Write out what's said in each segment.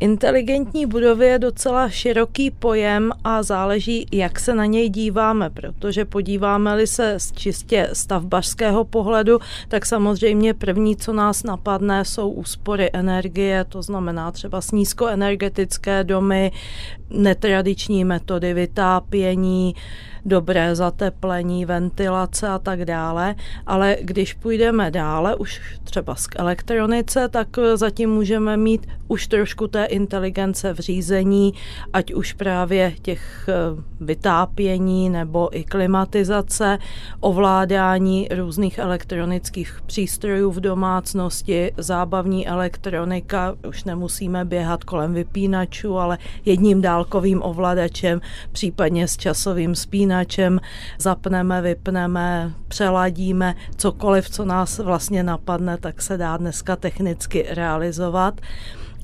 Inteligentní budovy je docela široký pojem a záleží, jak se na něj díváme, protože podíváme-li se z čistě stavbařského pohledu, tak samozřejmě první, co nás napadne, jsou úspory energie, to znamená třeba nízkoenergetické domy, netradiční metody vytápění, dobré zateplení, ventilace a tak dále, ale když půjdeme dále, už třeba k elektronice, tak zatím můžeme mít už trošku té inteligence v řízení, ať už právě těch eh, vytápění nebo i klimatizace, ovládání různých elektronických přístrojů v domácnosti, zábavní elektronika, už nemusíme běhat kolem vypínačů, ale jedním dálkovým ovladačem, případně s časovým spínačem zapneme, vypneme, přeladíme, cokoliv, co nás vlastně napadne, tak se dá dneska technicky realizovat.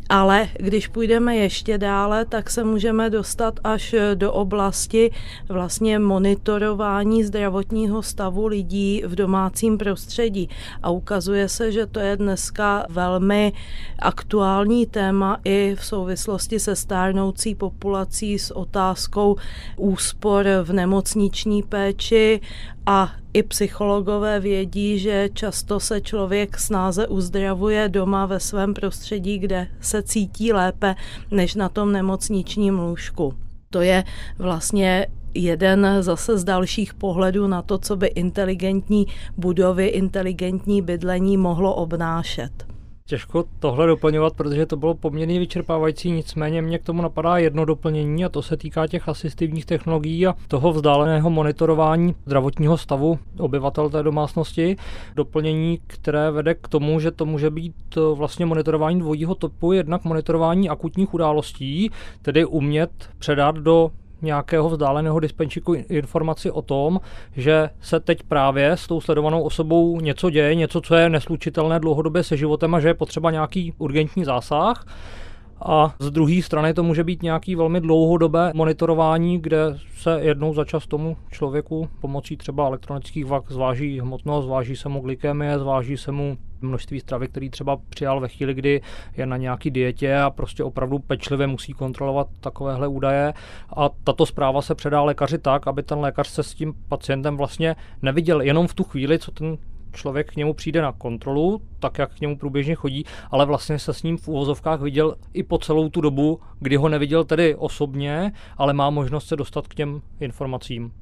Ale když půjdeme ještě dále, tak se můžeme dostat až do oblasti vlastně monitorování zdravotního stavu lidí v domácím prostředí. A ukazuje se, že to je dneska velmi aktuální téma i v souvislosti se stárnoucí populací s otázkou úspor v nemocniční péči a i psychologové vědí, že často se člověk snáze uzdravuje doma ve svém prostředí, kde se cítí lépe než na tom nemocničním lůžku. To je vlastně jeden zase z dalších pohledů na to, co by inteligentní budovy, inteligentní bydlení mohlo obnášet. Těžko tohle doplňovat, protože to bylo poměrně vyčerpávající, nicméně mě k tomu napadá jedno doplnění a to se týká těch asistivních technologií a toho vzdáleného monitorování zdravotního stavu obyvatel té domácnosti. Doplnění, které vede k tomu, že to může být vlastně monitorování dvojího topu, jednak monitorování akutních událostí, tedy umět předat do nějakého vzdáleného dispenčíku informaci o tom, že se teď právě s tou sledovanou osobou něco děje, něco, co je neslučitelné dlouhodobě se životem a že je potřeba nějaký urgentní zásah. A z druhé strany to může být nějaký velmi dlouhodobé monitorování, kde se jednou za čas tomu člověku pomocí třeba elektronických vak zváží hmotnost, zváží se mu glykemie, zváží se mu množství stravy, který třeba přijal ve chvíli, kdy je na nějaký dietě a prostě opravdu pečlivě musí kontrolovat takovéhle údaje. A tato zpráva se předá lékaři tak, aby ten lékař se s tím pacientem vlastně neviděl jenom v tu chvíli, co ten člověk k němu přijde na kontrolu, tak jak k němu průběžně chodí, ale vlastně se s ním v úvozovkách viděl i po celou tu dobu, kdy ho neviděl tedy osobně, ale má možnost se dostat k těm informacím.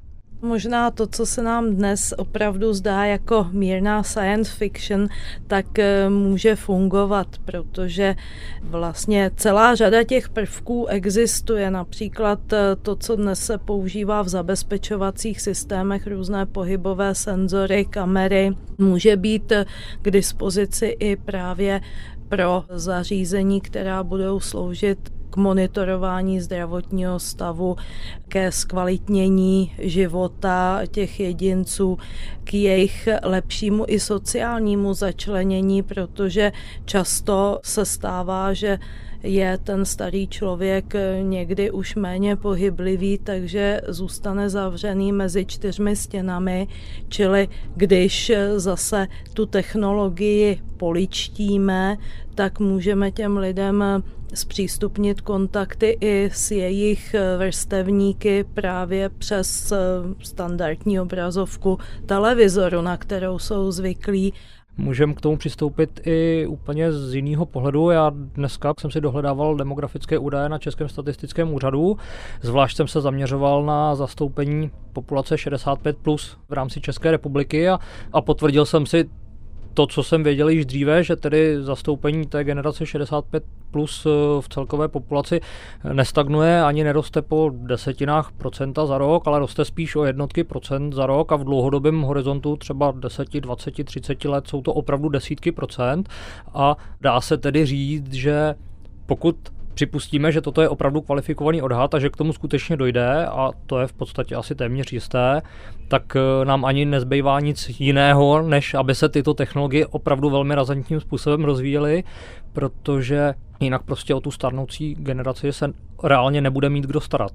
Možná to, co se nám dnes opravdu zdá jako mírná science fiction, tak eh, může fungovat, protože vlastně celá řada těch prvků existuje. Například eh, to, co dnes se používá v zabezpečovacích systémech, různé pohybové senzory, kamery, může být eh, k dispozici i právě pro zařízení, která budou sloužit k monitorování zdravotního stavu, ke zkvalitnění života těch jedinců, k jejich lepšímu i sociálnímu začlenění, protože často se stává, že je ten starý člověk někdy už méně pohyblivý, takže zůstane zavřený mezi čtyřmi stěnami, čili když zase tu technologii poličtíme, tak můžeme těm lidem zpřístupnit kontakty i s jejich vrstevníky právě přes standardní obrazovku televizoru, na kterou jsou zvyklí. Můžeme k tomu přistoupit i úplně z jiného pohledu. Já dneska jsem si dohledával demografické údaje na Českém statistickém úřadu. Zvlášť jsem se zaměřoval na zastoupení populace 65 plus v rámci České republiky a, a potvrdil jsem si to, co jsem věděl již dříve, že tedy zastoupení té generace 65 plus eh, v celkové populaci nestagnuje ani neroste po desetinách procenta za rok, ale roste spíš o jednotky procent za rok a v dlouhodobém horizontu třeba 10, 20, 30 let jsou to opravdu desítky procent. A dá se tedy říct, že pokud připustíme, že toto je opravdu kvalifikovaný odhad a že k tomu skutečně dojde, a to je v podstatě asi téměř jisté, tak eh, nám ani nezbývá nic jiného, než aby se tyto technologie opravdu velmi razantním způsobem rozvíjely, protože jinak prostě o tu starnoucí generaci se reálně nebude mít kdo starat.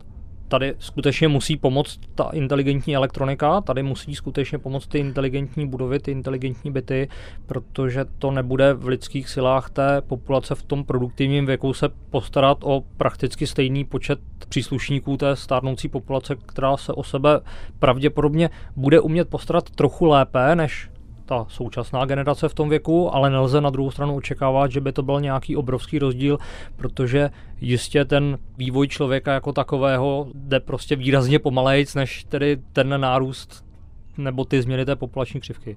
Tady skutečně musí pomoct ta inteligentní elektronika, tady musí skutečně pomoct ty inteligentní budovy, ty inteligentní byty, protože to nebude v lidských silách té populace v tom produktivním věku se postarat o prakticky stejný počet příslušníků té stárnoucí populace, která se o sebe pravděpodobně bude umět postarat trochu lépe než ta současná generace v tom věku, ale nelze na druhou stranu očekávat, že by to byl nějaký obrovský rozdíl, protože jistě ten vývoj člověka jako takového jde prostě výrazně pomalejc, než tedy ten nárůst nebo ty změny té populační křivky.